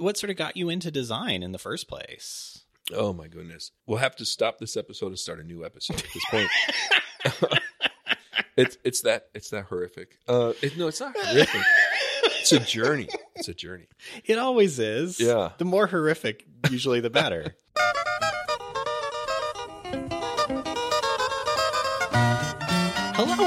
what sort of got you into design in the first place? Oh my goodness. We'll have to stop this episode and start a new episode at this point. it's it's that it's that horrific. Uh it, no, it's not horrific. It's a journey. It's a journey. It always is. Yeah. The more horrific, usually the better.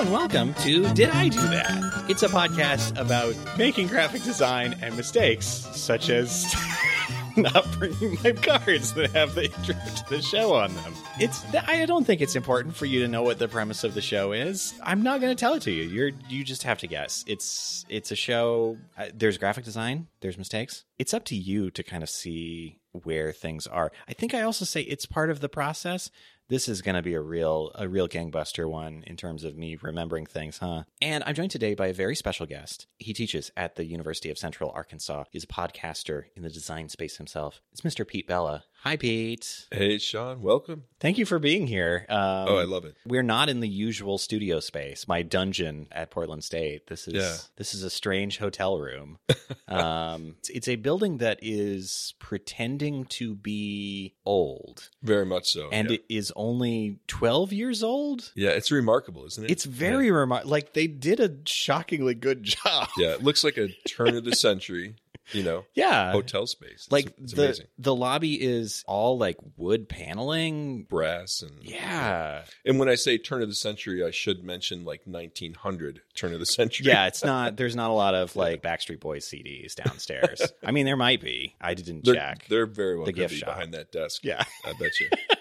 and welcome to Did I Do That? It's a podcast about making graphic design and mistakes, such as not bringing my cards that have the intro to the show on them. It's I don't think it's important for you to know what the premise of the show is. I'm not going to tell it to you. You're you just have to guess. It's it's a show. Uh, there's graphic design. There's mistakes. It's up to you to kind of see where things are. I think I also say it's part of the process this is going to be a real a real gangbuster one in terms of me remembering things, huh? And I'm joined today by a very special guest. He teaches at the University of Central Arkansas. He's a podcaster in the design space himself. It's Mr. Pete Bella. Hi, Pete. Hey, Sean. Welcome. Thank you for being here. Um, oh, I love it. We're not in the usual studio space, my dungeon at Portland State. This is Yeah. this is a strange hotel room. um, it's, it's a building that is pretending to be old, Very much so. and yeah. it is only 12 years old. yeah, it's remarkable, isn't it? It's very remarkable. Like they did a shockingly good job. yeah. yeah, it looks like a turn of the century, you know, Yeah. hotel space. It's, like it's the amazing. the lobby is all like wood paneling. Brass and Yeah. And when I say turn of the century, I should mention like 1900 turn of the century. Yeah, it's not there's not a lot of like Backstreet Boys CDs downstairs. I mean there might be. I didn't they're, check. they're very well The gift be shop. behind that desk. Yeah. I bet you.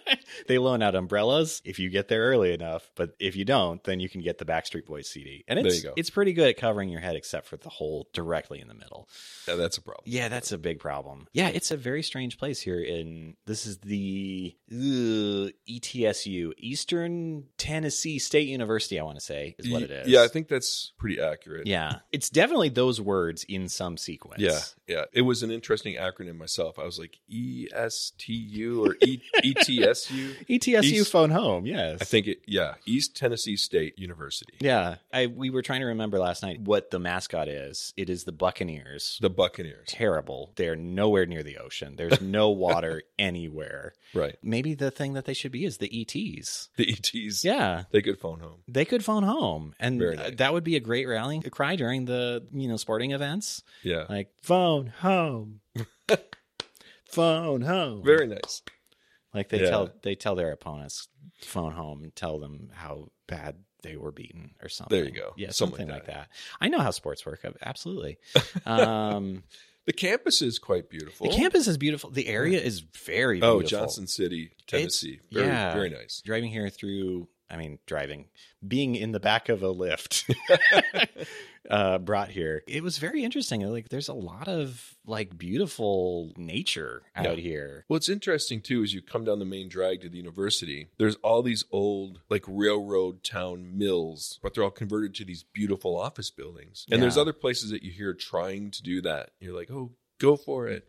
they loan out umbrellas if you get there early enough, but if you don't, then you can get the Backstreet Boys CD. And it's it's pretty good at covering your head except for the hole directly in the middle. Yeah, that's a problem. Yeah, that's a big problem. Yeah, it's a very strange place here in this is the ETSU, Eastern Tennessee State University, I want to say is what it is. Yeah, I think that's pretty accurate. Yeah. It's definitely those words in some sequence. Yeah, yeah. It was an interesting acronym myself. I was like E S T U or E E T S U. ETSU East- phone home, yes. I think it. Yeah, East Tennessee State University. Yeah. I we were trying to remember last night what the mascot is. It is the Buccaneers. The Buccaneers. Terrible. They're nowhere near the ocean. There's no water anywhere. Right. Maybe the thing that they should be is the ETs. The ETs. Yeah. They could phone home. They could phone home, and nice. that would be a great rallying cry during the you know sporting events, Yeah. like phone home, phone home. Very nice. Like they Yeah. tell they tell their opponents phone home and tell them how bad they were beaten or something. There you go. yeah, Something something, like like that. I know how sports work. Absolutely. Um, The campus is quite beautiful. the campus is beautiful. The area is very beautiful. Oh. Johnson City, Tennessee. very, yeah. very nice. driving here through i mean driving being in the back of a Lyft uh brought here it was very interesting like there's a lot of like beautiful nature out Yeah. here What's interesting too is you come down the main drag to the university. There's all these old like railroad town mills, but they're all converted to these beautiful office buildings. And there's other places that you hear trying to do that. You're like, oh, go for it.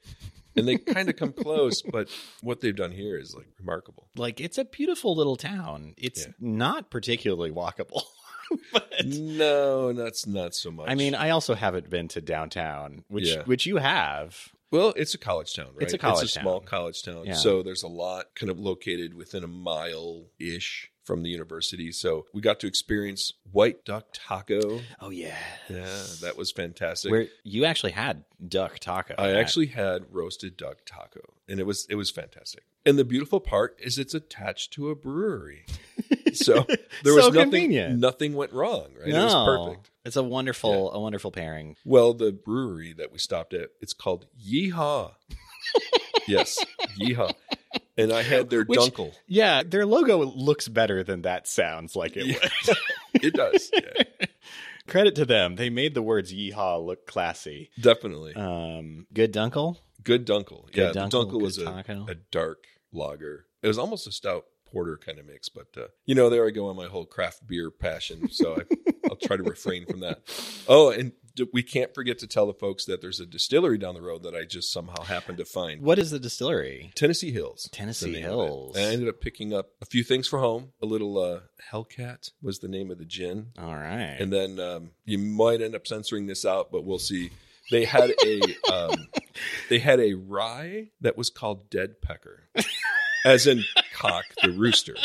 And they kind of come close, but what they've done here is like remarkable. like it's a beautiful little town it's Yeah. not particularly walkable but No, that's not so much. i mean i also haven't been to downtown which Yeah. which you have Well, it's a college town, right? It's a college It's a small college town. Yeah. So there's a lot kind of located within a mile ish from the university. So we got to experience white duck taco. oh yeah Yeah, that was fantastic. where you actually had duck taco I at- actually had roasted duck taco and it was it was fantastic. And the beautiful part is it's attached to a brewery. So there was So nothing convenient. nothing went wrong, right? no, It was perfect. It's a wonderful, a wonderful pairing. Well, the brewery that we stopped at, it's called Yeehaw. yes, Yeehaw. And I had their Which- dunkel. Yeah, their logo looks better than that sounds like it Yeah. would. It does. Yeah, Credit to them. They made the words yeehaw look classy. definitely. Um, good dunkel. Good dunkel. Good yeah, the dunkel, dunkel was a, a dark lager. It was almost a stout porter kind of mix, but uh, you know, there I go on my whole craft beer passion. So I, I'll try to refrain from that. Oh, and d- we can't forget to tell the folks that there's a distillery down the road that I just somehow happened to find. What is the distillery? Tennessee Hills. Tennessee the name of it. Hills. And I ended up picking up a few things for home. A little uh, Hellcat was the name of the gin. All right. And then um, you might end up censoring this out, but we'll see. they had a um, they had a rye that was called Dead Pecker, as in cock the rooster,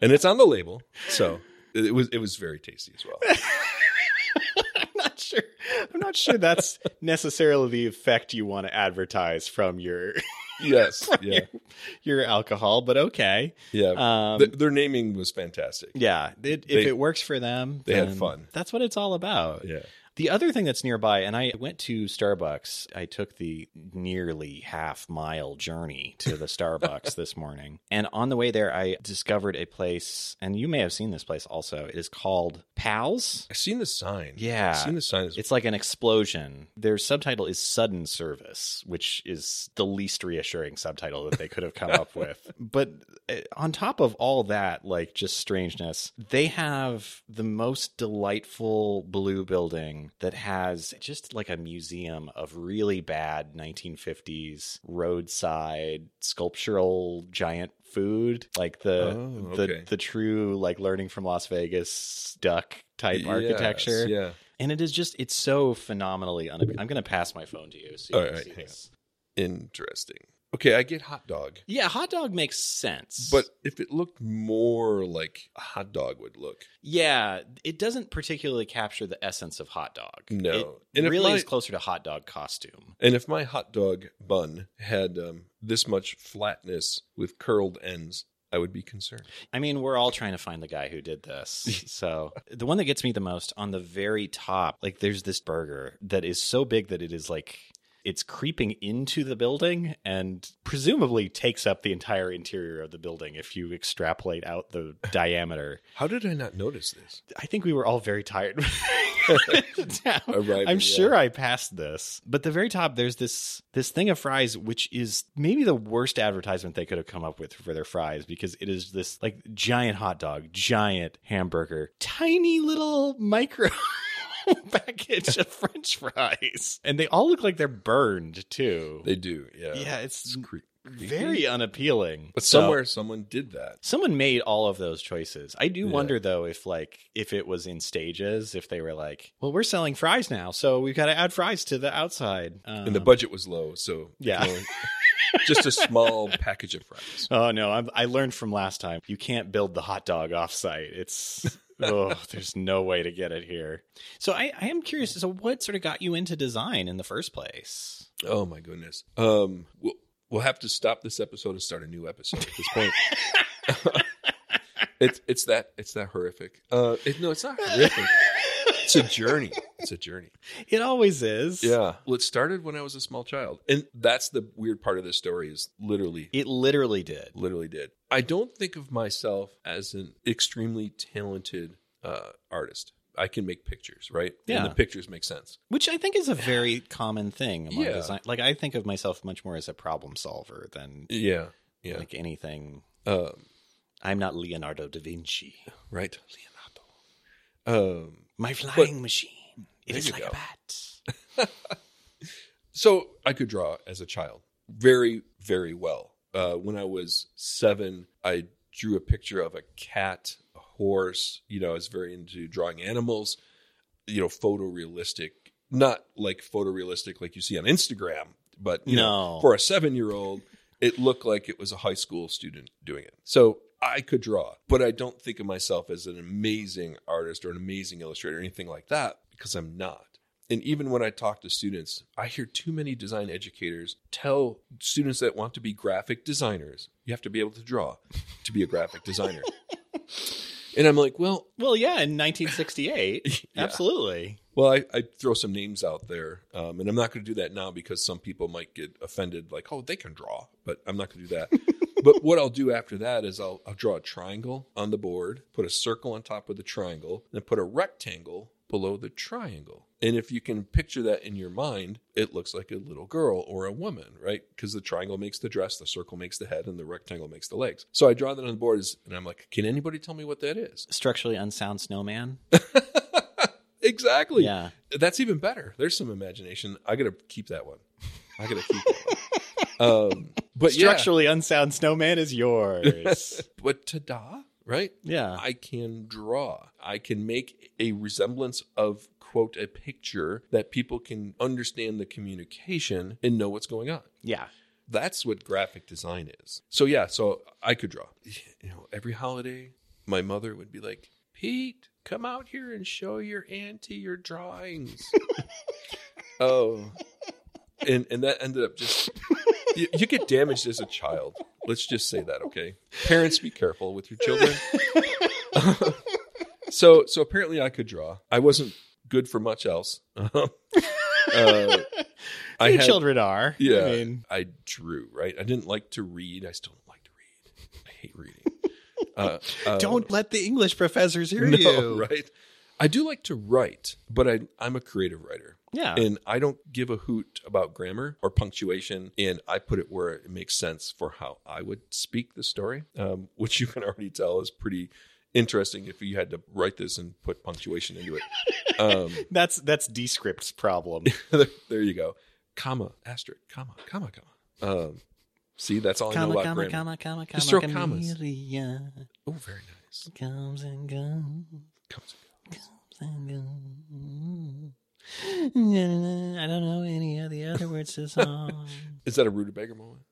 and it's on the label. So it was it was very tasty as well. I'm not sure. I'm not sure that's necessarily the effect you want to advertise from your Yes, yeah, your alcohol, but okay. yeah. Um, Th- their naming was fantastic. yeah, it, They- if it works for them, they had fun. That's what it's all about. Yeah, The other thing that's nearby, and I went to Starbucks. I took the nearly half mile journey to the Starbucks this morning. And on the way there, I discovered a place, and you may have seen this place also. It is called Pal's. I've seen the sign. Yeah. I've seen the sign. As It's like an explosion. Their subtitle is Sudden Service, which is the least reassuring subtitle that they could have come up with. But uh, on top of all that, like just strangeness, they have the most delightful blue building that has just like a museum of really bad 1950s roadside sculptural giant food like the Oh, the okay. the true like learning from Las Vegas duck type Yes, architecture Yeah. and it is just it's so phenomenally un- i'm gonna pass my phone to you so you All can right, see this. Interesting. Okay, I get hot dog. yeah hot dog makes sense But if it looked more like a hot dog would look, yeah it doesn't particularly capture the essence of hot dog No. it And really my- is closer to hot dog costume and if my hot dog bun had um, this much flatness with curled ends, I would be concerned. I mean, we're all trying to find the guy who did this. So, the one that gets me the most on the very top, like there's this burger that is so big that it is like it's creeping into the building and presumably takes up the entire interior of the building if you extrapolate out the diameter. How did I not notice this? I think we were all very tired. Arriving, I'm yeah. sure I passed this. But the very top, there's this this thing of fries, which is maybe the worst advertisement they could have come up with for their fries because it is this like giant hot dog, giant hamburger, tiny little micro package of French fries, and they all look like they're burned too. They do, yeah. yeah, it's It's cre- very unappealing. But So- somewhere someone did that. Someone made all of those choices. I do Yeah. wonder though if like if it was in stages, if they were like, well, we're selling fries now, so we've got to add fries to the outside. Um, And the budget was low, so Yeah. you know, just a small package of fries. Oh no, I'm, I learned from last time. You can't build the hot dog offsite. It's oh, there's no way to get it here. So I, I am curious. So what sort of got you into design in the first place? Oh my goodness. Um, we'll, we'll have to stop this episode and start a new episode at this point. it's it's that it's that horrific. Uh, it, no, it's not horrific. It's a journey. It's a journey. It always is. Yeah. Well, it started when I was a small child, and that's the weird part of this story. Is literally, It literally did. literally did. I don't think of myself as an extremely talented uh, artist. I can make pictures, right? Yeah. And the pictures make sense. Which I think is a very common thing among Yeah. design. Like I think of myself much more as a problem solver than Yeah. Yeah. like anything. Um, I'm not Leonardo da Vinci. right. Leonardo. Um, My flying machine. It is like go. a bat. So I could draw as a child very, very well. Uh, when I was seven, I drew a picture of a cat, a horse. You know, I was very into drawing animals. You know, photorealistic, not like photorealistic like you see on Instagram, but you know, No. for a seven-year-old, it looked like it was a high school student doing it. So I could draw, but I don't think of myself as an amazing artist or an amazing illustrator or anything like that because I'm not. And even when I talk to students, I hear too many design educators tell students that want to be graphic designers, you have to be able to draw to be a graphic designer. and I'm like, well, Well, yeah, in 1968, Yeah. absolutely. well, I, I throw some names out there, um, and I'm not going to do that now because some people might get offended, like, oh, they can draw, but I'm not going to do that. But what I'll do after that is I'll, I'll draw a triangle on the board, put a circle on top of the triangle, then put a rectangle below the triangle. And if you can picture that in your mind, it looks like a little girl or a woman, right? Because the triangle makes the dress, the circle makes the head, and the rectangle makes the legs. So I draw that on the board, and I'm like, can anybody tell me what that is? Structurally unsound snowman. Exactly. Yeah. That's even better. There's some imagination. I gotta keep that one. I gotta keep that one. Um, but yeah, Structurally unsound snowman is yours. but ta-da, right? yeah. I can draw. I can make a resemblance of quote a picture that people can understand the communication and know what's going on. Yeah. That's what graphic design is. So yeah, so I could draw. You know, every holiday, my mother would be like, "Pete, come out here and show your auntie your drawings." oh, and and that ended up just you, you get damaged as a child. Let's just say that, okay? Parents, be careful with your children. so so apparently I could draw. I wasn't good for much else. uh, I had- children are. yeah, I mean, I drew. Right, I didn't like to read. I still don't like to read. I hate reading. Uh, uh, don't let the English professors hear no, you. right? I do like to write, but I, I'm a creative writer. Yeah. And I don't give a hoot about grammar or punctuation, and I put it where it makes sense for how I would speak the story, um, which you can already tell is pretty interesting if you had to write this and put punctuation into it. Um, that's that's Descript's problem. there, there you go. Comma, asterisk, comma, comma, comma. Um, see, that's all I know about comma, grammar. comma, comma, comma, Just throw commas. Oh, very nice. Comes and goes. Commas. and goes. I don't know any of the other words to the song. Is that a rutabaga moment?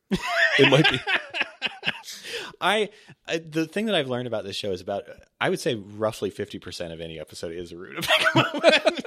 it might be. I, I the thing that I've learned about this show is about I would say roughly fifty percent of any episode is a rutabaga moment.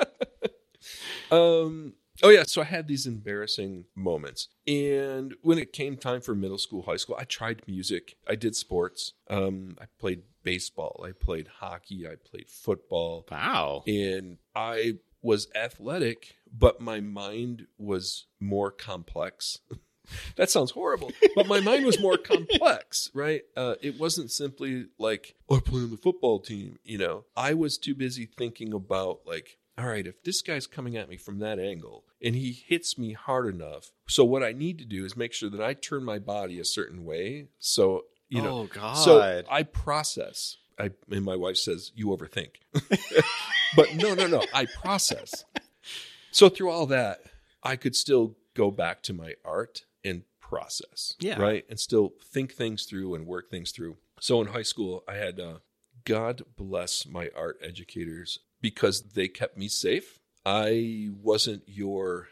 Um. Oh yeah. So I had these embarrassing moments, and when it came time for middle school, high school, I tried music. I did sports. Um. I played baseball. I played hockey. I played football, wow. and I was athletic, but my mind was more complex. that sounds horrible, but my mind was more complex, right? Uh, it wasn't simply like, oh, I play on the football team. You know, I was too busy thinking about like, all right, if this guy's coming at me from that angle and he hits me hard enough, so what I need to do is make sure that I turn my body a certain way. So, you know, oh God. so I process. I and my wife says you overthink, but no, no, no. I process. So through all that, I could still go back to my art and process. Yeah. Right. And still think things through and work things through. So in high school, I had uh, God bless my art educators because they kept me safe. I wasn't your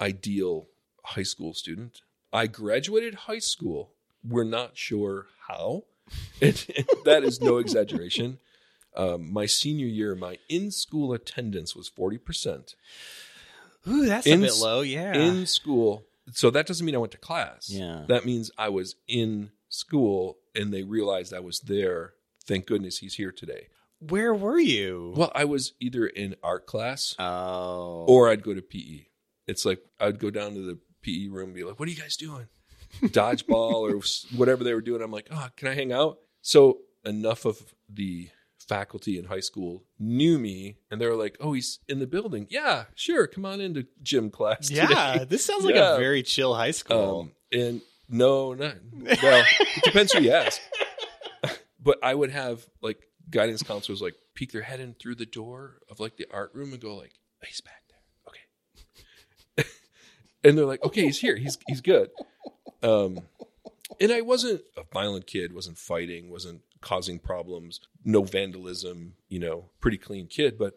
ideal high school student. I graduated high school. We're not sure how. That is no exaggeration. Um, my senior year, my in school attendance was 40%. Ooh, that's in a bit low. Yeah. In school. So that doesn't mean I went to class. Yeah. That means I was in school and they realized I was there. Thank goodness he's here today. Where were you? Well, I was either in art class Oh. or I'd go to PE. It's like I'd go down to the PE room and be like, "What are you guys doing? Dodgeball or whatever they were doing." I'm like, "Oh, can I hang out?" So enough of the faculty in high school knew me, and they were like, "Oh, he's in the building. Yeah, sure, come on into gym class." yeah. today." This sounds like Yeah. a very chill high school. Um, and no, not well. it depends who you ask. But I would have like guidance counselors like peek their head in through the door of like the art room and go like, "He's back there." Okay. and they're like, "Okay, he's here. He's he's good." Um, and I wasn't a violent kid. wasn't fighting. wasn't causing problems. No vandalism. You know, pretty clean kid. But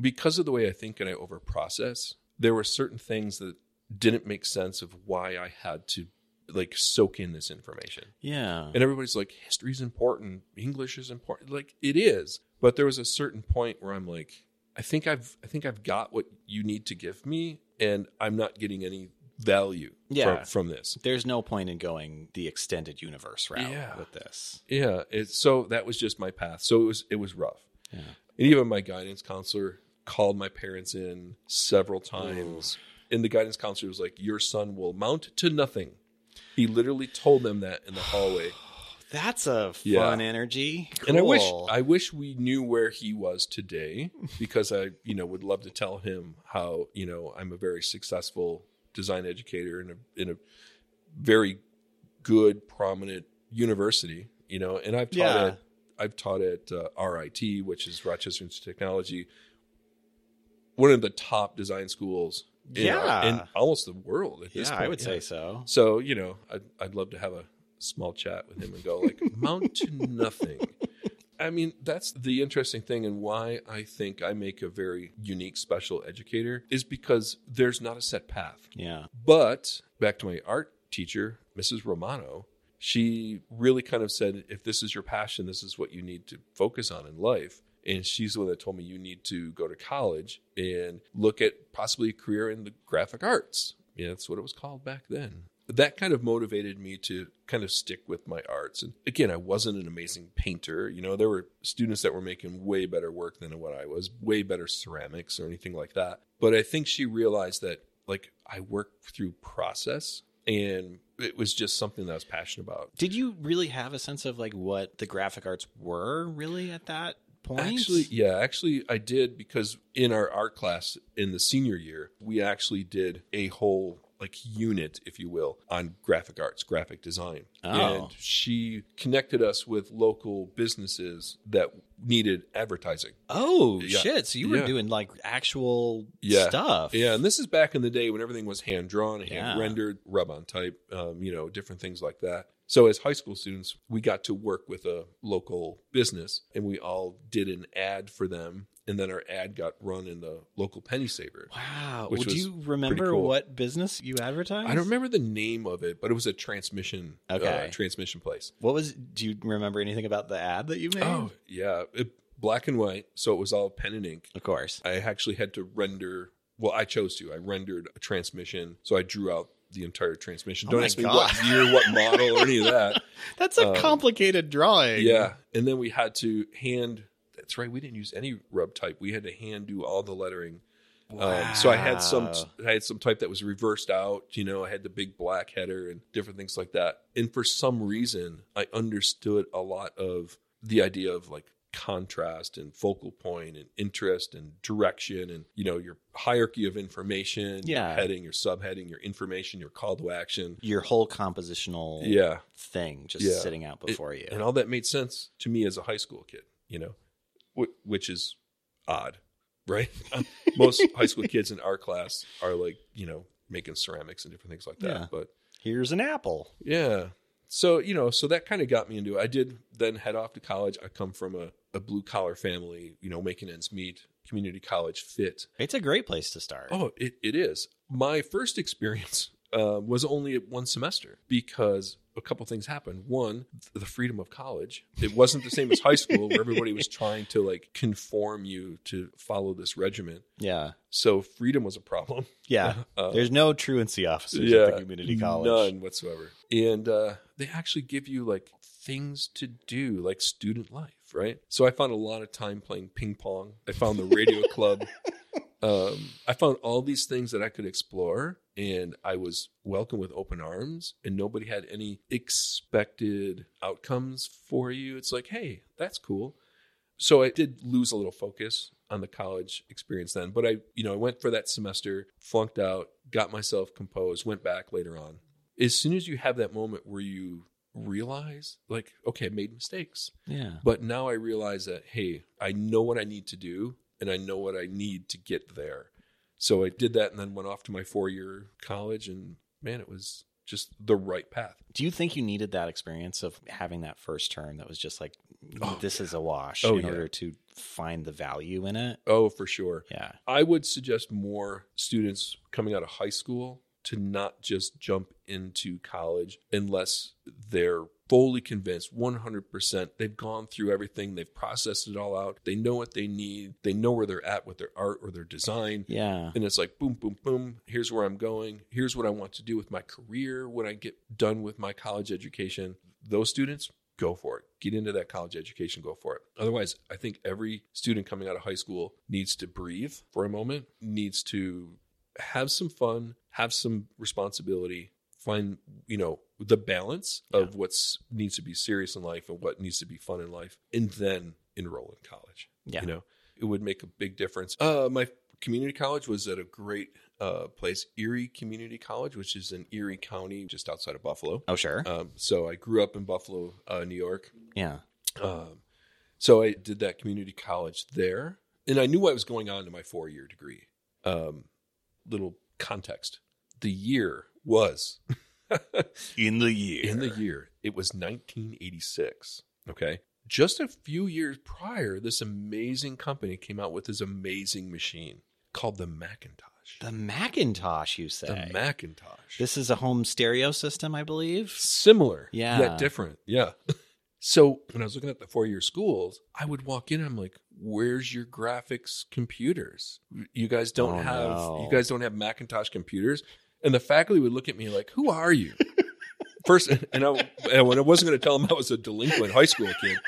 because of the way I think and I overprocess, there were certain things that didn't make sense of why I had to like soak in this information. yeah. And everybody's like, history's important, English is important. Like it is. But there was a certain point where I'm like, I think I've I think I've got what you need to give me, and I'm not getting any value Yeah. from, from this. There's no point in going the extended universe route Yeah. with this. Yeah. It, so that was just my path. So it was it was rough. Yeah. And even my guidance counselor called my parents in several times. And the guidance counselor was like, Your son will mount to nothing. He literally told them that in the hallway. That's a fun Yeah. energy. And I wish I wish we knew where he was today because I, you know, would love to tell him how, you know, I'm a very successful design educator in a in a very good prominent university, you know, and I've taught Yeah. at I've taught at uh, RIT, which is Rochester Institute of Technology, one of the top design schools in, Yeah. in almost the world at this yeah, point. I would Yeah. say so. So, you know, I'd, I'd love to have a small chat with him and go like, mount to nothing. I mean, that's the interesting thing, and why I think I make a very unique special educator is because there's not a set path. Yeah. But back to my art teacher, Mrs. Romano, she really kind of said, if this is your passion, this is what you need to focus on in life. And she's the one that told me you need to go to college and look at possibly a career in the graphic arts. Yeah, that's what it was called back then. That kind of motivated me to kind of stick with my arts. And again, I wasn't an amazing painter. You know, there were students that were making way better work than what I was, way better ceramics or anything like that. But I think she realized that, like, I work through process and it was just something that I was passionate about. Did you really have a sense of like what the graphic arts were really at that point? Actually, yeah, actually, I did because in our art class in the senior year, we actually did a whole like unit, if you will, on graphic arts, graphic design. Oh. And she connected us with local businesses that needed advertising. Oh Yeah. shit! So you were Yeah. doing like actual Yeah. stuff. Yeah, and this is back in the day when everything was hand drawn, hand rendered, rub on type, um, you know, different things like that. So as high school students, we got to work with a local business and we all did an ad for them. And then our ad got run in the local penny saver. Wow. Well, do you remember cool. what business you advertised? I don't remember the name of it, but it was a transmission Okay. uh, transmission place. What was? Do you remember anything about the ad that you made? Oh, yeah. It, black and white. So it was all pen and ink. of course. I actually had to render. Well, I chose to. I rendered a transmission, so I drew out the entire transmission. Oh Don't my ask me God. what year, what model, or any of that. That's a Um, complicated drawing. Yeah, and then we had to hand. That's right. We didn't use any rub type. We had to hand do all the lettering. Um, so I had some. I had some type that was reversed out. You know, I had the big black header and different things like that. And for some reason, I understood a lot of the idea of like contrast and focal point and interest and direction and you know your hierarchy of information Yeah. your heading your subheading your information your call to action Your whole compositional yeah thing just Yeah. sitting out before you. and all that made sense to me as a high school kid you know wh- which is odd right um, most high school kids in our class are like you know making ceramics and different things like that Yeah. but Here's an apple. yeah so you know so that kind of got me into it i did then head off to college i come from a, a blue collar family you know making ends meet community college fit It's a great place to start. Oh, it, it is. My first experience uh, was only one semester because a couple things happened. One, the freedom of college. It wasn't the same as high school where everybody was trying to like conform you to follow this regimen. Yeah. So freedom was a problem. Yeah. Uh, There's no truancy officers at the community college. None whatsoever. And uh, they actually give you like things to do, like student life, right? So I found a lot of time playing ping pong. I found the radio club. Um, I found all these things that I could explore, and I was welcomed with open arms, and nobody had any expected outcomes for you. It's like, hey, that's cool. So I did lose a little focus on the college experience then, but I, you know, I went for that semester, flunked out, got myself composed, went back later on. As soon as you have that moment where you realize, like, okay, I made mistakes, Yeah. but now I realize that, hey, I know what I need to do and I know what I need to get there. So I did that and then went off to my four year college, and man, it was just the right path. Do you think you needed that experience of having that first term that was just like, Oh, this is a wash Oh, in yeah. order to find the value in it? Oh, for sure. Yeah. I would suggest more students coming out of high school to not just jump into college unless they're fully convinced 100% they've gone through everything. They've processed it all out. They know what they need. They know where they're at with their art or their design. Yeah. and it's like boom boom boom. Here's where i'm going. Here's what i want to do with my career when i get done with my college education. Those students go for it. Get into that college education go for it. Otherwise i think every student coming out of high school needs to breathe for a moment needs to have some fun have some responsibility find you know the balance of what's needs to be serious in life and what needs to be fun in life and then enroll in college Yeah. you know it would make a big difference uh my community college was at a great uh place erie community college which is in erie county just outside of buffalo Oh, sure. um so i grew up in buffalo uh new york yeah. um so i did that community college there and i knew what was going on in my four year degree um little context the year was In the year. in the year it was 1986 okay just a few years prior, this amazing company came out with this amazing machine called the Macintosh. The Macintosh, you say? The Macintosh. This is a home stereo system, I believe. similar, Yeah. yet different. Yeah. so when I was looking at the four year schools, I would walk in. I'm like, "Where's your graphics computers? You guys don't Oh, have no. you guys don't have Macintosh computers." And the faculty would look at me like, "Who are you?" First, and, I, and when I wasn't going to tell them I was a delinquent high school kid.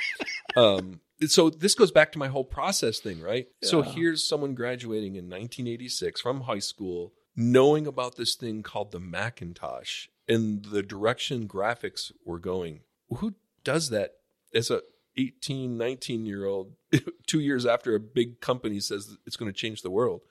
Um, so this goes back to my whole process thing, right? So here's someone graduating in 1986 from high school, knowing about this thing called the Macintosh and the direction graphics were going. Who does that as a 18, 19 year old, two years after a big company says it's going to change the world?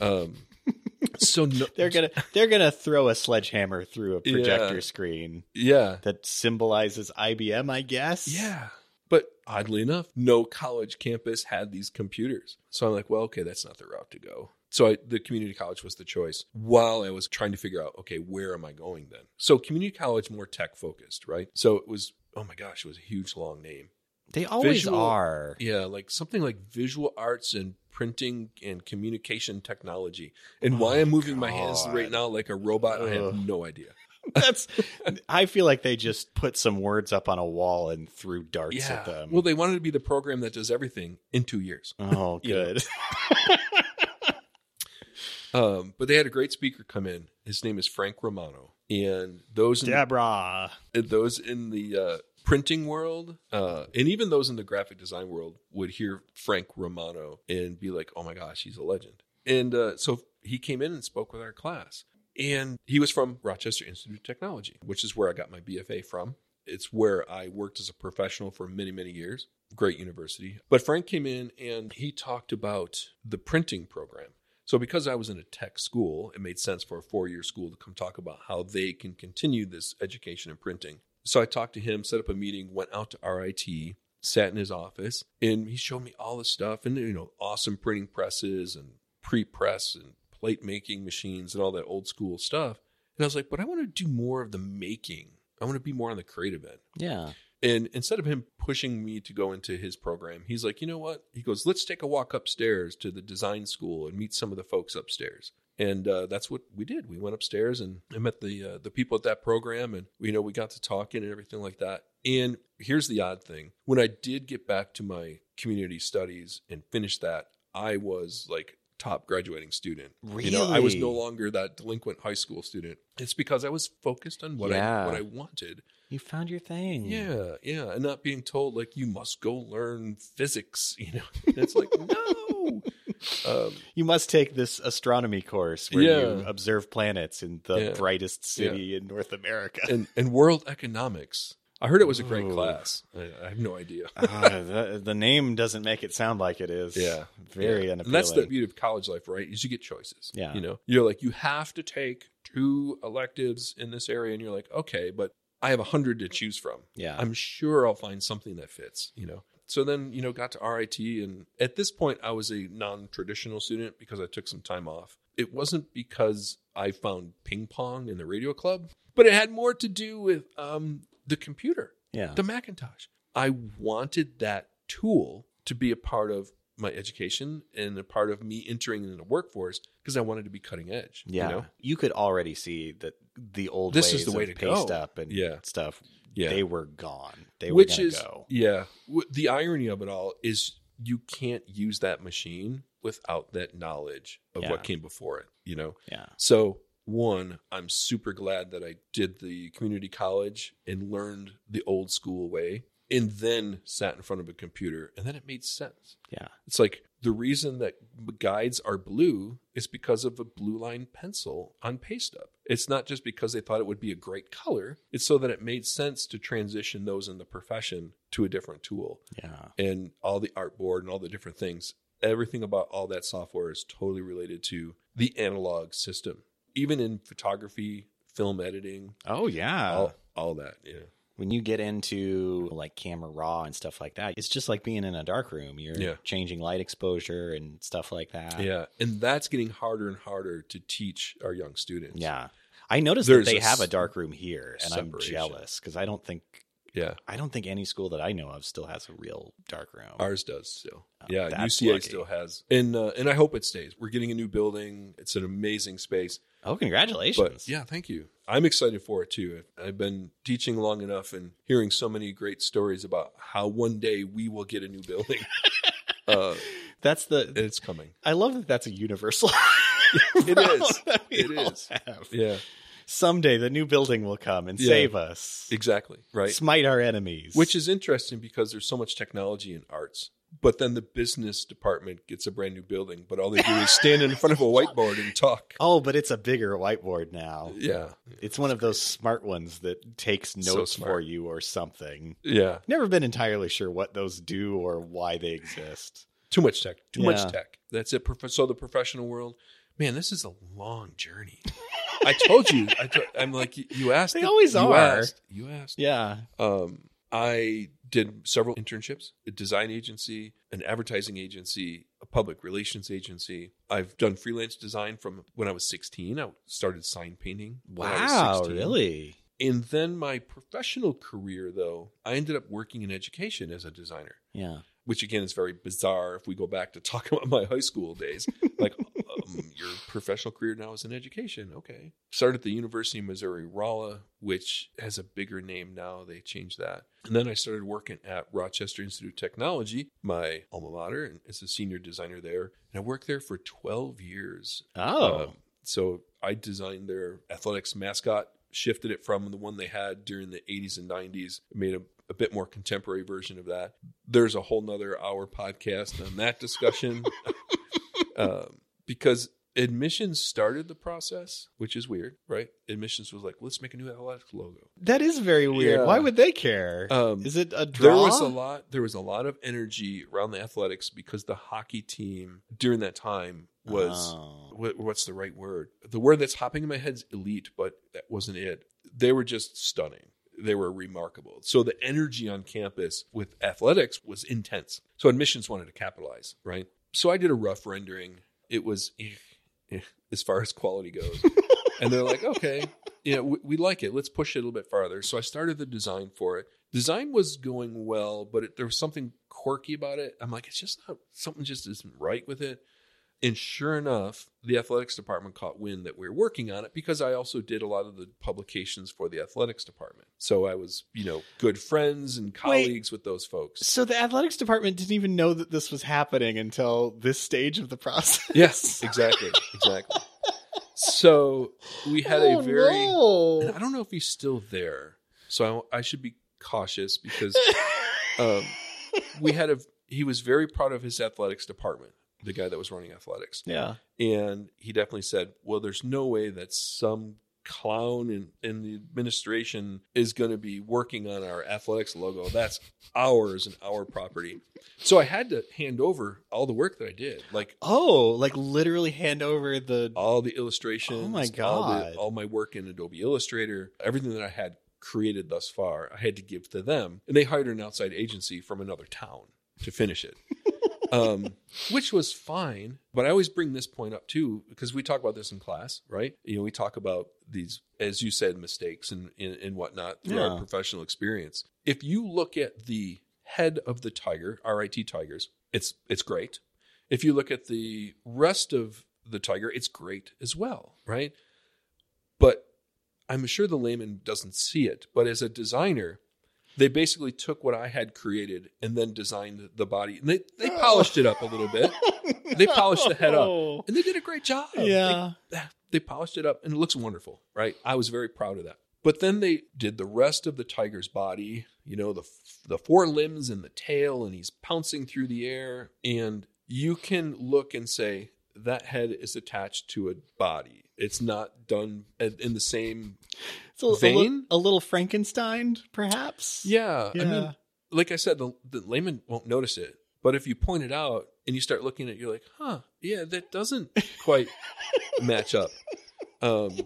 Um, so no, They're gonna they're gonna throw a sledgehammer through a Yeah. projector screen yeah, that symbolizes IBM, I guess. Yeah. But oddly enough, no college campus had these computers. So I'm like, well, okay, that's not the route to go. So I, the community college was the choice while I was trying to figure out, okay, where am I going then? So community college, more tech focused, right? So it was, oh my gosh, it was a huge long name. They always Visual- are. Yeah, like something like visual arts and printing and communication technology. And why Oh, I'm moving my hands right now like a robot, I have no idea. That's I feel like they just put some words up on a wall and threw darts Yeah. at them. Well, they wanted to be the program that does everything in two years. oh, good. Um, but they had a great speaker come in. His name is Frank Romano, and those in Deborah. those in the uh, printing world, uh, and even those in the graphic design world, would hear Frank Romano and be like, "Oh my gosh, he's a legend." And uh, so he came in and spoke with our class, and he was from Rochester Institute of Technology, which is where I got my BFA from. It's where I worked as a professional for many, many years. Great university. But Frank came in and he talked about the printing program. So, because I was in a tech school, it made sense for a four year school to come talk about how they can continue this education in printing. So, I talked to him, set up a meeting, went out to RIT, sat in his office, and he showed me all the stuff and, you know, awesome printing presses and pre press and plate making machines and all that old school stuff. And I was like, but I want to do more of the making. I want to be more on the creative end. Yeah. And instead of him pushing me to go into his program, he's like, you know what? He goes, let's take a walk upstairs to the design school and meet some of the folks upstairs. And uh, that's what we did. We went upstairs and I met the uh, the people at that program, and you know we got to talking and everything like that. And here's the odd thing: when I did get back to my community studies and finish that, I was like top graduating student. You know, I was no longer that delinquent high school student. It's because I was focused on what Yeah. I what I wanted. You found your thing. Yeah, yeah, and not being told like you must go learn physics. You know, it's like no. Um, You must take this astronomy course where Yeah. you observe planets in the Yeah. brightest city in North America. and and world economics. I heard it was a great Ooh. class. I, I have no idea. Ah, the, the name doesn't make it sound like it is. Yeah. Very Yeah. unappealing. And that's the beauty of college life, right? Is you get choices. Yeah. You know, you're like, you have to take two electives in this area. And you're like, okay, but I have a hundred to choose from. yeah. I'm sure I'll find something that fits, you know. So then, you know, got to RIT and at this point I was a non-traditional student because I took some time off. It wasn't because I found ping pong in the radio club, but it had more to do with um the computer yeah. the Macintosh. I wanted that tool to be a part of my education and a part of me entering in the workforce because I wanted to be cutting edge. Yeah. You know? You could already see that the old This ways is the way of to go. paste up and Yeah. stuff, Yeah. they were gone. They were Which gonna is, go. yeah. The irony of it all is you can't use that machine without that knowledge of Yeah. what came before it, you know? Yeah. So, one, I'm super glad that I did the community college and learned the old school way and then sat in front of a computer and then it made sense. Yeah. It's like the reason that guides are blue is because of a blue line pencil on paste up. It's not just because they thought it would be a great color, it's so that it made sense to transition those in the profession to a different tool. Yeah. And all the artboard and all the different things, everything about all that software is totally related to the analog system. Even in photography, film editing, Oh yeah. all, all that. Yeah. When you get into like camera raw and stuff like that, it's just like being in a dark room. You're Yeah. changing light exposure and stuff like that. Yeah. And that's getting harder and harder to teach our young students. Yeah. I noticed There's that they have a dark room here, and I'm jealous because I don't think Yeah, I don't think any school that I know of still has a real dark room. ours does still. Oh, yeah, UCA lucky. still has, and uh, and I hope it stays. We're getting a new building. It's an amazing space. oh, congratulations! But yeah, thank you. I'm excited for it too. I've been teaching long enough and hearing so many great stories about how one day we will get a new building. uh, that's the. it's coming. I love that. That's a universal. It is. It is. have. Yeah, Someday the new building will come and Yeah. save us. exactly. Right. Smite our enemies. Which is interesting because there's so much technology in arts. But then the business department gets a brand new building, but all they do is stand in front of a whiteboard and talk. oh, but it's a bigger whiteboard now. Yeah. It's one of those smart ones that takes notes smart. for you or something. Yeah. Never been entirely sure what those do or why they exist. Too much tech. Too Yeah. much tech. That's it. So the professional world, man, this is a long journey. I told you. I I'm like you- you asked. They it- always you are. Asked, you asked. Yeah. Um, I did several internships, a design agency, an advertising agency, a public relations agency. I've done freelance design from when I was 16. I started sign painting. when I was Wow, really? And then my professional career, though, I ended up working in education as a designer, Yeah. which again is very bizarre if we go back to talk about my high school days. like, um, your professional career now is in education. Okay. Started at the University of Missouri Rolla, which has a bigger name now. They changed that. And then I started working at Rochester Institute of Technology, my alma mater, and as a senior designer there. And I worked there for 12 years. Oh. Um, so I designed their athletics mascot, shifted it from the one they had during the 80s and 90s, made a, a bit more contemporary version of that. There's a whole nother hour podcast on that discussion um, because admissions started the process, which is weird, right? Admissions was like, let's make a new athletics logo. that is very weird. Yeah. Why would they care? Um, is it a draw? There was a lot. There was a lot of energy around the athletics because the hockey team during that time was Oh. what, what's the right word? The word that's hopping in my head is elite, but that wasn't it. They were just stunning. They were remarkable. So the energy on campus with athletics was intense. So admissions wanted to capitalize, right? So I did a rough rendering. It was eh, eh, as far as quality goes. and they're like, okay, yeah, we, we like it. Let's push it a little bit farther. So I started the design for it. Design was going well, but it, there was something quirky about it. I'm like, it's just not something just isn't right with it. And sure enough, the athletics department caught wind that we were working on it because I also did a lot of the publications for the athletics department. So I was, you know, good friends and colleagues with those folks. So the athletics department didn't even know that this was happening until this stage of the process. Yes, exactly, exactly. So we had a Oh, very, no. I don't know if he's still there. So I, I should be cautious because um, we had a, he was very proud of his athletics department, the guy that was running athletics. yeah. And he definitely said, well, there's no way that some clown in, in the administration is going to be working on our athletics logo. That's ours and our property. So I had to hand over all the work that I did, like Oh, like literally hand over the. all the illustrations. Oh my All, God. the, all my work in Adobe Illustrator, everything that I had created thus far, I had to give to them. And they hired an outside agency from another town to finish it. Um, which was fine. But I always bring this point up too, because we talk about this in class, right? You know, we talk about these, as you said, mistakes and, and, and whatnot through Yeah. our professional experience. If you look at the head of the tiger, RIT Tigers, it's it's great. If you look at the rest of the tiger, it's great as well, right? But I'm sure the layman doesn't see it. But as a designer, they basically took what I had created and then designed the body. And they, they polished it up a little bit. They polished the head up. Oh. And they did a great job. Yeah. They, they polished it up and it looks wonderful, right? I was very proud of that. But then they did the rest of the tiger's body, you know, the the four limbs and the tail, and he's pouncing through the air. And you can look and say that head is attached to a body. It's not done in the same. It's a, a, Vein? a little Frankenstein, perhaps. Yeah, I Yeah. mean, like I said, the, the layman won't notice it. But if you point it out and you start looking at it, you're like, huh, yeah, that doesn't quite match up. Um,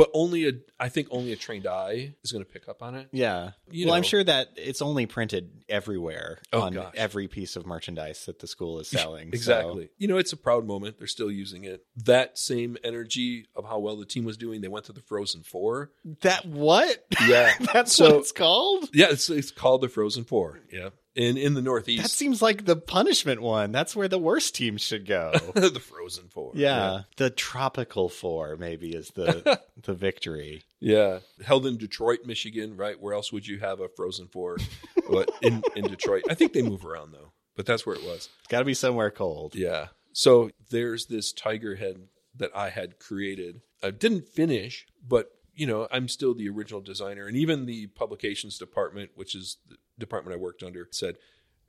but only a I think only a trained eye is going to pick up on it. Yeah. You well, I'm sure that it's only printed everywhere Oh, on gosh. every piece of merchandise that the school is selling. so- Exactly. You know, it's a proud moment. They're still using it. That same energy of how well the team was doing, they went to the Frozen Four. That what? Yeah. That's So- what it's called? Yeah, it's it's called the Frozen Four. Yeah. And in the Northeast, That seems like the punishment one. That's where the worst teams should go. the Frozen Four. yeah. The tropical four maybe is the the victory. Yeah. Held in Detroit, Michigan, right? Where else would you have a Frozen Four? but in, in Detroit. I think they move around though. But that's where it was. It's got to be somewhere cold. Yeah. So there's this tiger head that I had created. I didn't finish, but you know, I'm still the original designer. And even the publications department, which is the department I worked under, said,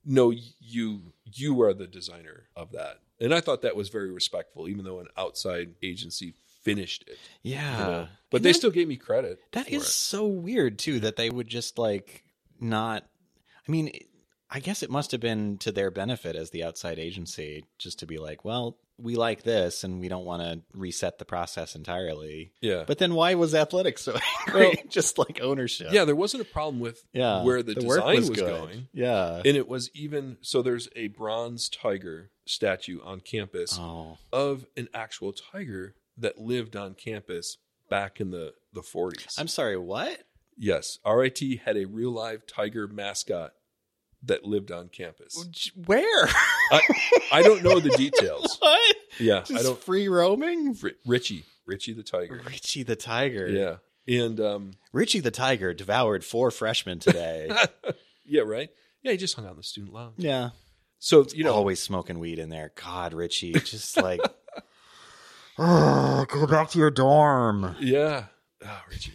"No, you you are the designer of that." And I thought that was very respectful, even though an outside agency finished it. you Yeah. know. But And they that- still gave me credit. That is it. so weird too that they would just like not I mean I guess it must have been to their benefit as the outside agency just to be like, well, we like this and we don't want to reset the process entirely. yeah. But then why was athletics so angry? Well- just like ownership. yeah, there wasn't a problem with Yeah. where the, work design was, good. going. Yeah. And it was even so there's a bronze tiger statue on campus oh. of an actual tiger that lived on campus back in the, the 40s. I'm sorry, what? yes, RIT had a real live tiger mascot that lived on campus. Where? I don't know the details. what? Yeah, I don't. free roaming? Ri- Ritchie, Ritchie the tiger. Ritchie the Tiger. Yeah, and um, Ritchie the Tiger devoured four freshmen today. yeah, right. Yeah, he just hung out in the student lounge. yeah. So you know, always smoking weed in there. God, Ritchie, just like, oh, go back to your dorm. Yeah. Oh, Ritchie.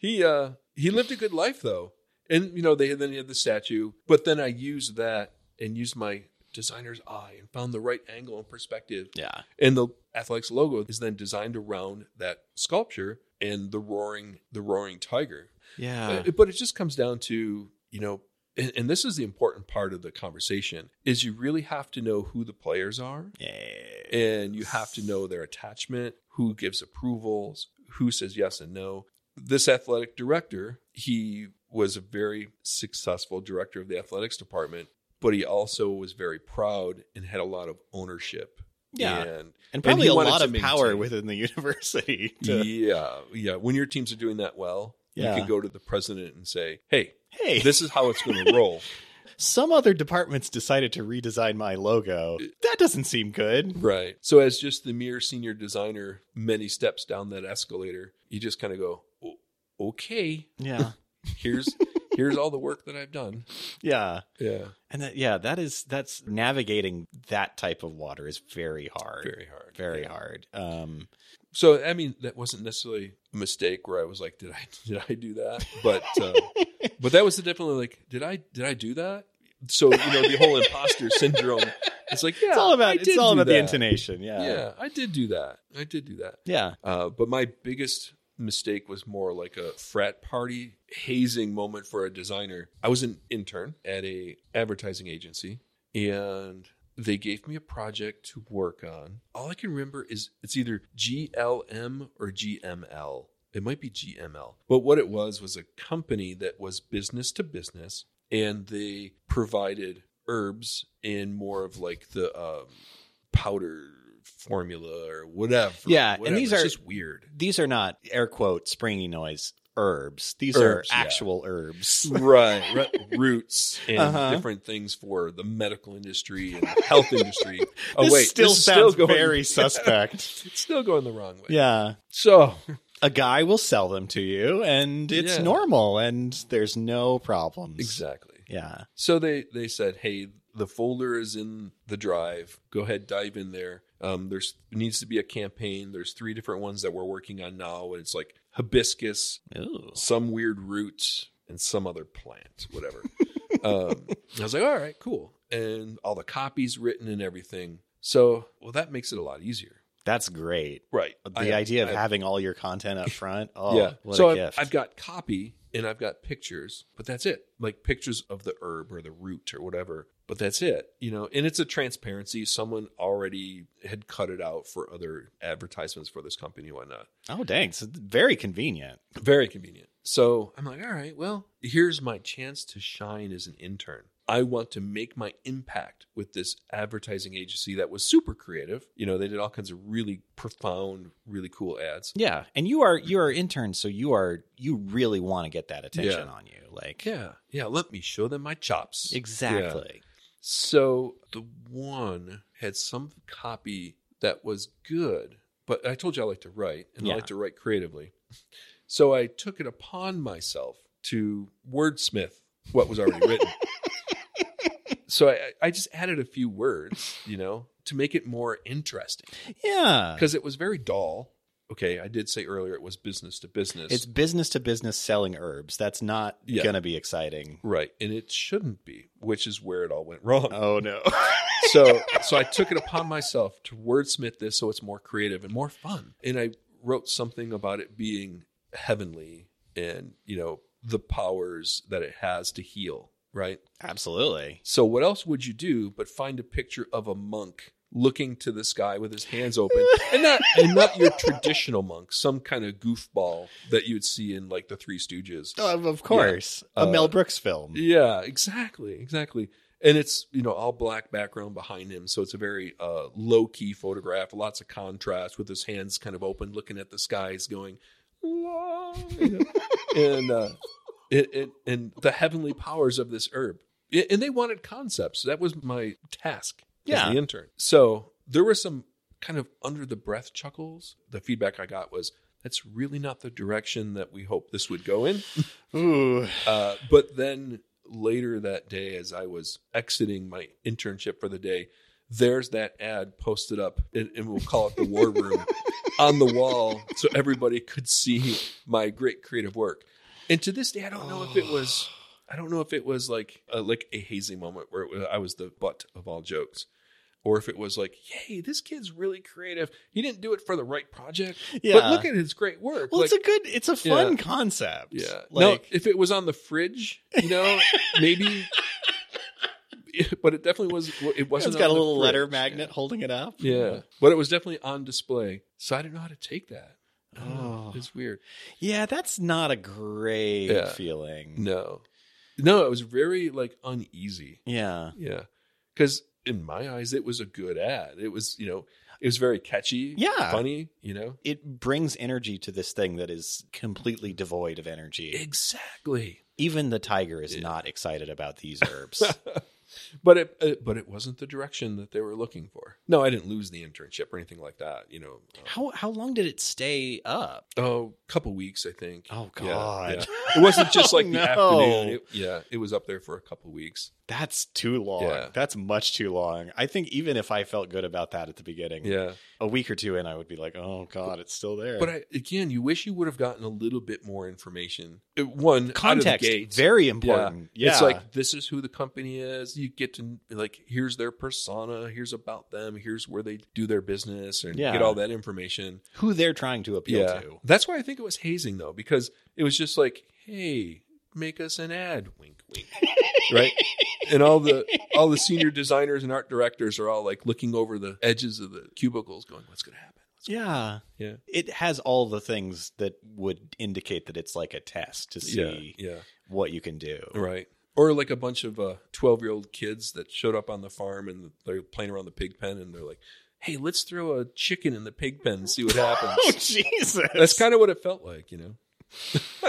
he uh he lived a good life though. And you know, they then he had the statue, but then I used that and used my designer's eye and found the right angle and perspective. Yeah, And the athletics logo is then designed around that sculpture and the roaring the roaring tiger. yeah, Uh, but it just comes down to, you know, and, and this is the important part of the conversation is you really have to know who the players are yeah. and you have to know their attachment, who gives approvals, who says yes and no. This athletic director, he was a very successful director of the athletics department, but he also was very proud and had a lot of ownership. Yeah. And, and probably he a lot of power maintain- within the university. To, yeah, yeah. When your teams are doing that well, Yeah. you can go to the president and say, "Hey, Hey, this is how it's going to roll." some other departments decided to redesign my logo. That doesn't seem good. Right. So as just the mere senior designer, many steps down that escalator, you just kind of go, "Okay, Yeah, here's here's all the work that I've done." yeah, Yeah, and that yeah, that is that's navigating that type of water is very hard. very hard. very Yeah. hard. Um, So I mean, that wasn't necessarily a mistake where I was like, "Did I did I do that?" But uh, but that was definitely like, "Did I did I do that?" So you know, the whole imposter syndrome. It's like, yeah, it's all about it's all about the intonation. Yeah, Yeah, I did do that. I did do that. yeah. Uh, but my biggest mistake was more like a frat party hazing moment for a designer. I was an intern at a advertising agency, and they gave me a project to work on. All I can remember is it's either GLM or GML. It might be GML. But what it was was a company that was business to business, and they provided herbs in more of like the um, powder formula or whatever. Yeah, and these It's are- just weird. These are not air quote springy noise herbs. These Herbs, are yeah. actual herbs. right, right. roots and Uh-huh. different things for the medical industry and health industry. Oh this wait, still sounds still going, very suspect. it's still going the wrong way. yeah. So A guy will sell them to you and it's Yeah. normal and there's no problems. exactly. Yeah. So they they said, hey, the folder is in the drive. Go ahead, dive in there. Um, there's needs to be a campaign. There's three different ones that we're working on now, and it's like hibiscus, Ooh. some weird root, and some other plant, whatever. um, I was like, all right, cool, and all the copies written and everything. So, well, that makes it a lot easier. That's great. Right. The I- idea of I- having all your content up front. Oh, yeah. what so a I've, gift. I've got copy and I've got pictures, but that's it. Like pictures of the herb or the root or whatever. But that's it. You know, and it's a transparency. Someone already had cut it out for other advertisements for this company and whatnot. oh, dang. So very convenient. Very convenient. So I'm like, all right, well, here's my chance to shine as an intern. I want to make my impact with this advertising agency that was super creative. You know, they did all kinds of really profound, really cool ads. Yeah. And you are you are interns, so you are you really want to get that attention Yeah. on you. Like Yeah, yeah. Let me show them my chops. Yeah. exactly. So the one had some copy that was good, but I told you I like to write and Yeah. I like to write creatively. So I took it upon myself to wordsmith what was already written. so I, I just added a few words, you know, to make it more interesting Yeah. because it was very dull. Okay, I did say earlier it was business to business. It's business to business selling herbs. That's not Yeah. going to be exciting. right, and it shouldn't be, which is where it all went wrong. Oh no. so so I took it upon myself to wordsmith this so it's more creative and more fun. And I wrote something about it being heavenly and, you know, the powers that it has to heal, right? Absolutely. So what else would you do but find a picture of a monk looking to the sky with his hands open and not and not your traditional monk, some kind of goofball that you'd see in like the Three Stooges. Of, of course. A Uh, Mel Brooks film. Yeah, exactly, exactly. And it's you know all black background behind him, so it's a very uh, low key photograph, lots of contrast with his hands kind of open, looking at the skies, going, "La," you know, and uh, it, it and the heavenly powers of this herb. I- And they wanted concepts. That was my task Yeah. as the intern. So there were some kind of under the breath chuckles. The feedback I got was, "That's really not the direction that we hoped this would go in." Ooh. Uh, but then later that day, as I was exiting my internship for the day, there's that ad posted up, and, and we'll call it the War Room, on the wall so everybody could see my great creative work. And to this day, I don't know if it was, I don't know if it was like a, like a hazy moment where it was, I was the butt of all jokes. Or if it was like, "Yay, this kid's really creative. He didn't do it for the right project, Yeah. but look at his great work." Well, like, it's a good, it's a fun Yeah. concept. yeah. Like, no, if it was on the fridge, you know, maybe. But it definitely was. It wasn't. it's got a little letter magnet holding it up. Yeah. but it was definitely on display. So I didn't know how to take that. Oh. it's weird. Yeah, that's not a great Yeah. feeling. No, no, it was very like uneasy. Yeah. Yeah, because in my eyes, it was a good ad. It was, you know, it was very catchy. Yeah. funny. You know, It brings energy to this thing that is completely devoid of energy. exactly. Even the tiger is Yeah. not excited about these herbs. but it, it, but it wasn't the direction that they were looking for. No, I didn't lose the internship or anything like that. You know, uh, how how long did it stay up? oh, a couple weeks, I think. Oh God, yeah. It wasn't just Oh, like the no. afternoon. It, yeah, it was up there for a couple weeks. That's too long. Yeah. That's much too long. I think even if I felt good about that at the beginning, Yeah, a week or two in, I would be like, "Oh God, it's still there." but I, again, you wish you would have gotten a little bit more information. It- one context of the gate, very important. Yeah, It's like this is who the company is. You get to like here's their persona, here's about them, here's where they do their business, and Yeah. get all that information. who they're trying to appeal yeah, to. that's why I think it was hazing though, because it was just like, hey, make us an ad, wink, wink, right? And all the all the senior designers and art directors are all like looking over the edges of the cubicles, going, "What's going to happen?" What's Yeah, Yeah. It has all the things that would indicate that it's like a test to see Yeah, yeah, what you can do. right. Or like a bunch of uh, twelve year old kids that showed up on the farm and they're playing around the pig pen, and they're like, "Hey, let's throw a chicken in the pig pen and see what happens." Oh Jesus! That's kind of what it felt like, you know.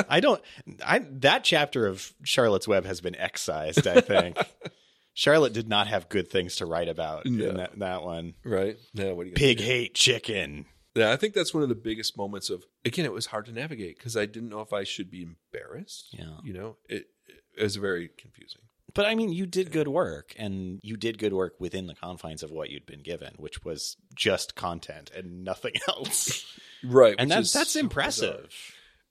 I don't. I that chapter of Charlotte's Web has been excised. I think Charlotte did not have good things to write about No. in that that one. Right? Yeah. What do you? Pig hate chicken. Yeah, I think that's one of the biggest moments of. Again, it was hard to navigate because I didn't know if I should be embarrassed. Yeah. You know, it, it was very confusing. But I mean, you did good work, and you did good work within the confines of what you'd been given, which was just content and nothing else. Right. and that's that's so impressive. bizarre.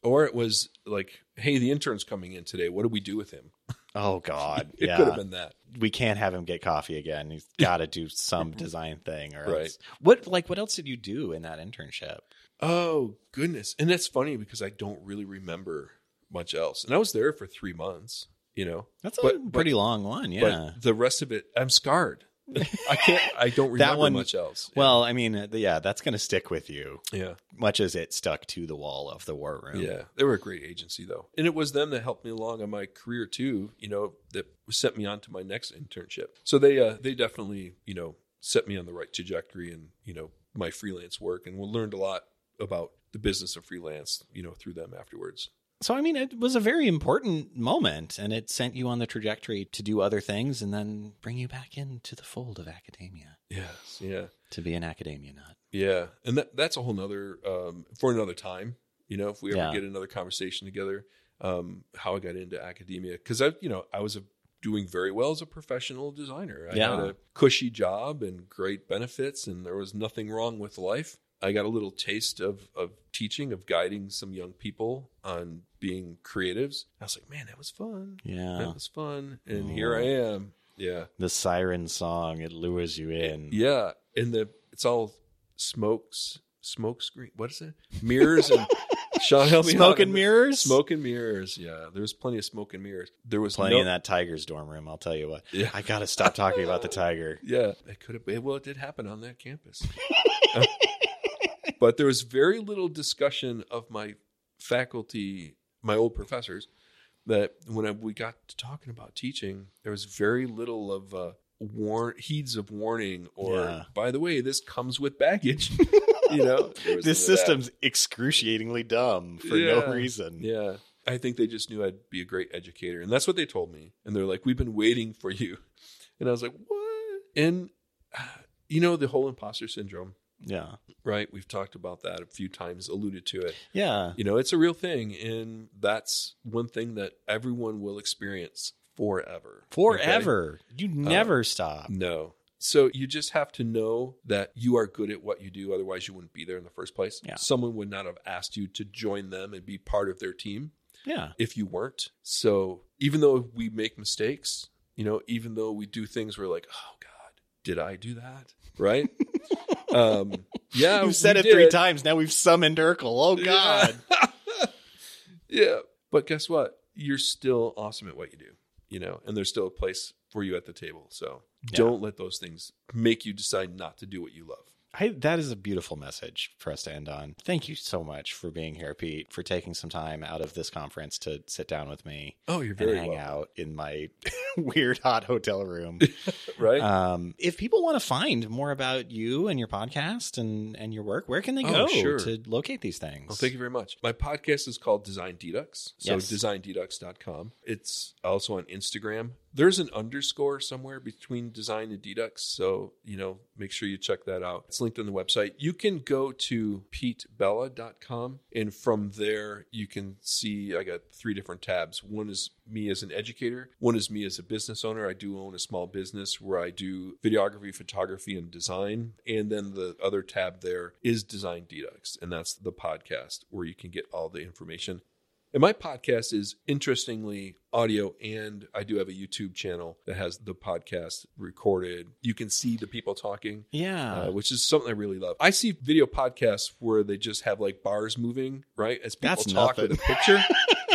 Or it was like, "Hey, the intern's coming in today. What do we do with him?" Oh God, It yeah. could have been that. we can't have him get coffee again. He's got to do some design thing, or Right. else. What like what else did you do in that internship? Oh goodness, and that's funny because I don't really remember much else. And I was there for three months. You know, That's a But- but- pretty long one, yeah. but the rest of it, I'm scarred. I can't. I don't remember That one- much else. well, I mean, uh, yeah, that's going to stick with you, yeah, much as it stuck to the wall of the war room. yeah, they were a great agency though, and it was them that helped me along on my career too. You know, that sent me on to my next internship. So they, uh, they definitely, you know, set me on the right trajectory, and you know, my freelance work, and we learned a lot about the business of freelance. You know, through them afterwards. So, I mean, it was a very important moment, and it sent you on the trajectory to do other things, and then bring you back into the fold of academia Yes, yeah. to be an academia nut. Yeah, and that that's a whole nother um, for another time. You know, if we ever Yeah. get another conversation together, um, how I got into academia because I, you know, I was a, doing very well as a professional designer. I Yeah. had a cushy job and great benefits, and there was nothing wrong with life. I got a little taste of of teaching, of guiding some young people on being creatives. I was like, man, that was fun. Yeah. That was fun, and here oh. I am. Yeah, The siren song, it lures you in. yeah, and the it's all smokes, smoke screen. What is it? Mirrors and Sean help me Smoke and mirrors? Smoke and mirrors. Yeah, there was plenty of smoke and mirrors. There was plenty no, in that Tiger's dorm room, I'll tell you what. Yeah. I got to stop talking about the Tiger. Yeah, it could have been. Well, it did happen on that campus. but there was very little discussion of my faculty, my old professors, that when I, we got to talking about teaching, there was very little of uh, warn heeds of warning or, Yeah. by the way, this comes with baggage. you know, This system's excruciatingly dumb for Yeah. no reason. Yeah. I think they just knew I'd be a great educator. And that's what they told me. And they're like, we've been waiting for you. And I was like, what? And, you know, the whole imposter syndrome, Yeah. right? We've talked about that a few times, alluded to it. Yeah. You know, it's a real thing. And that's one thing that everyone will experience forever. Okay? Forever. You uh, never stop. No. So you just have to know that you are good at what you do. Otherwise, you wouldn't be there in the first place. Yeah. Someone would not have asked you to join them and be part of their team Yeah. if you weren't. So even though we make mistakes, you know, even though we do things where like, oh God, did I do that? Right? um, yeah, You said it three times. Now we've summoned Urkel. Oh, God. yeah. But guess what? You're still awesome at what you do, you know, and there's still a place for you at the table. So Yeah. don't let those things make you decide not to do what you love. I, that is a beautiful message for us to end on. Thank you so much for being here, Pete, for taking some time out of this conference to sit down with me Oh, you're and very hang welcome. out in my weird hot hotel room. Right? um, if people want to find more about you and your podcast and, and your work, where can they Oh, go sure. to locate these things? Well, thank you very much. My podcast is called Design Dedux. So Yes. designdedux.com. It's also on Instagram. There's an underscore somewhere between design and dedux. So, you know, make sure you check that out. It's linked on the website. You can go to petebella.com and from there you can see I got three different tabs. One is me as an educator, one is me as a business owner. I do own a small business where I do videography, photography, and design. And then the other tab there is Design Dedux, and that's the podcast where you can get all the information. And my podcast is interestingly audio, and I do have a YouTube channel that has the podcast recorded. You can see the people talking, Yeah. uh, which is something I really love. I see video podcasts where they just have like bars moving, right? As people That's talk nothing. with a picture.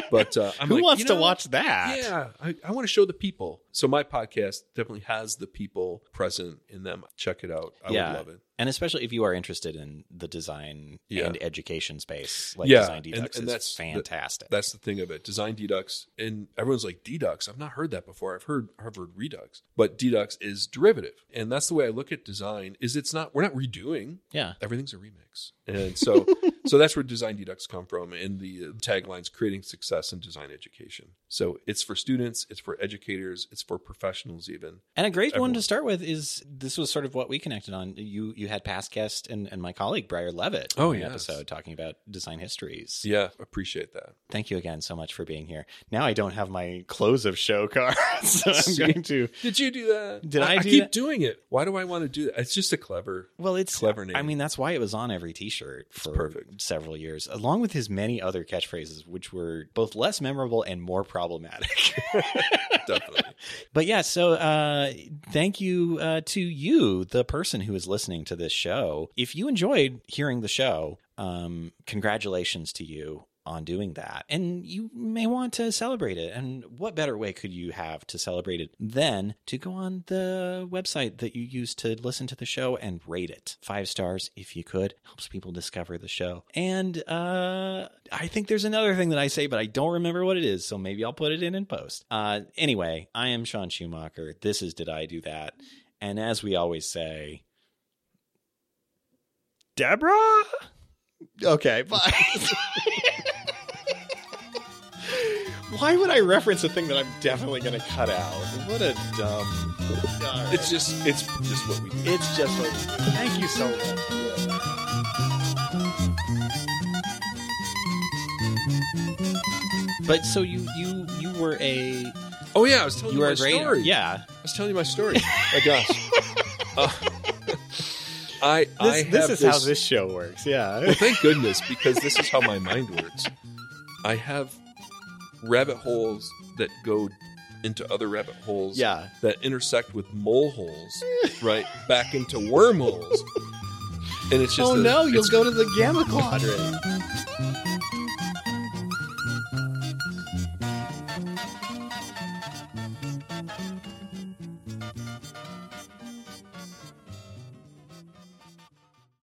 but uh, Who like, wants you to watch that? Yeah, I, I want to show the people. So my podcast definitely has the people present in them. Check it out. I Yeah. would love it. And especially if you are interested in the design Yeah. and education space, like Yeah, Design and- and is that's the- fantastic. That's the thing of it. Design Dedux, and everyone's like Dedux. I've not heard that before. I've heard Harvard Redux, but Dedux is derivative, and that's the way I look at design. Is it's not we're not redoing. yeah. Everything's a remix, and so so that's where Design Dedux come from, and the uh, taglines creating success in design education. So it's for students, it's for educators, it's for professionals even. And a great one to start with is this was sort of what we connected on. You you had past guest and, and my colleague Briar Levit Oh, yes. episode talking about design histories. Yeah, appreciate that. Thank you again so much for being here. Now I don't have my close of show card, so I'm going to. Did you do that? Did I do keep that? doing it. Why do I want to do that? It's just a clever. Well, it's Clever name. I mean, that's why it was on every T-shirt for perfect. several years, along with his many other catchphrases, which were both less memorable and more problematic. Definitely. But yeah, so uh, thank you uh, to you, the person who is listening to this show. If you enjoyed hearing the show, um, congratulations to you on doing that. And you may want to celebrate it. And what better way could you have to celebrate it than to go on the website that you use to listen to the show and rate it? Five stars, if you could, helps people discover the show. And uh, I think there's another thing that I say, but I don't remember what it is. So maybe I'll put it in in post. Uh, anyway, I am Sean Schumacher. This is Did I Do That? And as we always say, Deborah? Okay, bye. Why would I reference a thing that I'm definitely going to cut out? What a dumb. All It's just it's just what we do. it's just what we do. Thank you so much. But so you you you were a Oh yeah, I was telling you you, my a great story. yeah. I was telling you my story. my gosh. Uh, I I This, this have is how this show works. Yeah. Well, thank goodness because this is how my mind works. I have rabbit holes that go into other rabbit holes yeah. that intersect with mole holes, right? Back into wormholes. And it's just Oh a- no, you'll go to the gamma quadrant.